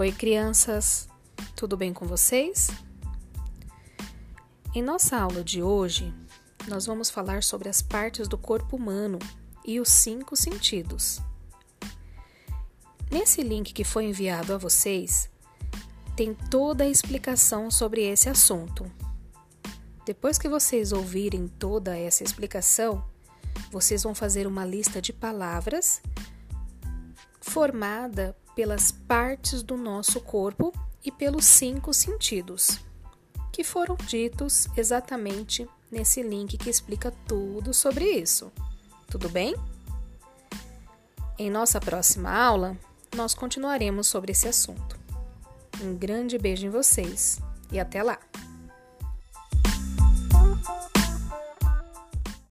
Oi, crianças, tudo bem com vocês? Em nossa aula de hoje, nós vamos falar sobre as partes do corpo humano e os cinco sentidos. Nesse link que foi enviado a vocês, tem toda a explicação sobre esse assunto. Depois que vocês ouvirem toda essa explicação, vocês vão fazer uma lista de palavras formada pelas partes do nosso corpo e pelos cinco sentidos, que foram ditos exatamente nesse link que explica tudo sobre isso. Tudo bem? Em nossa próxima aula, nós continuaremos sobre esse assunto. Um grande beijo em vocês e até lá!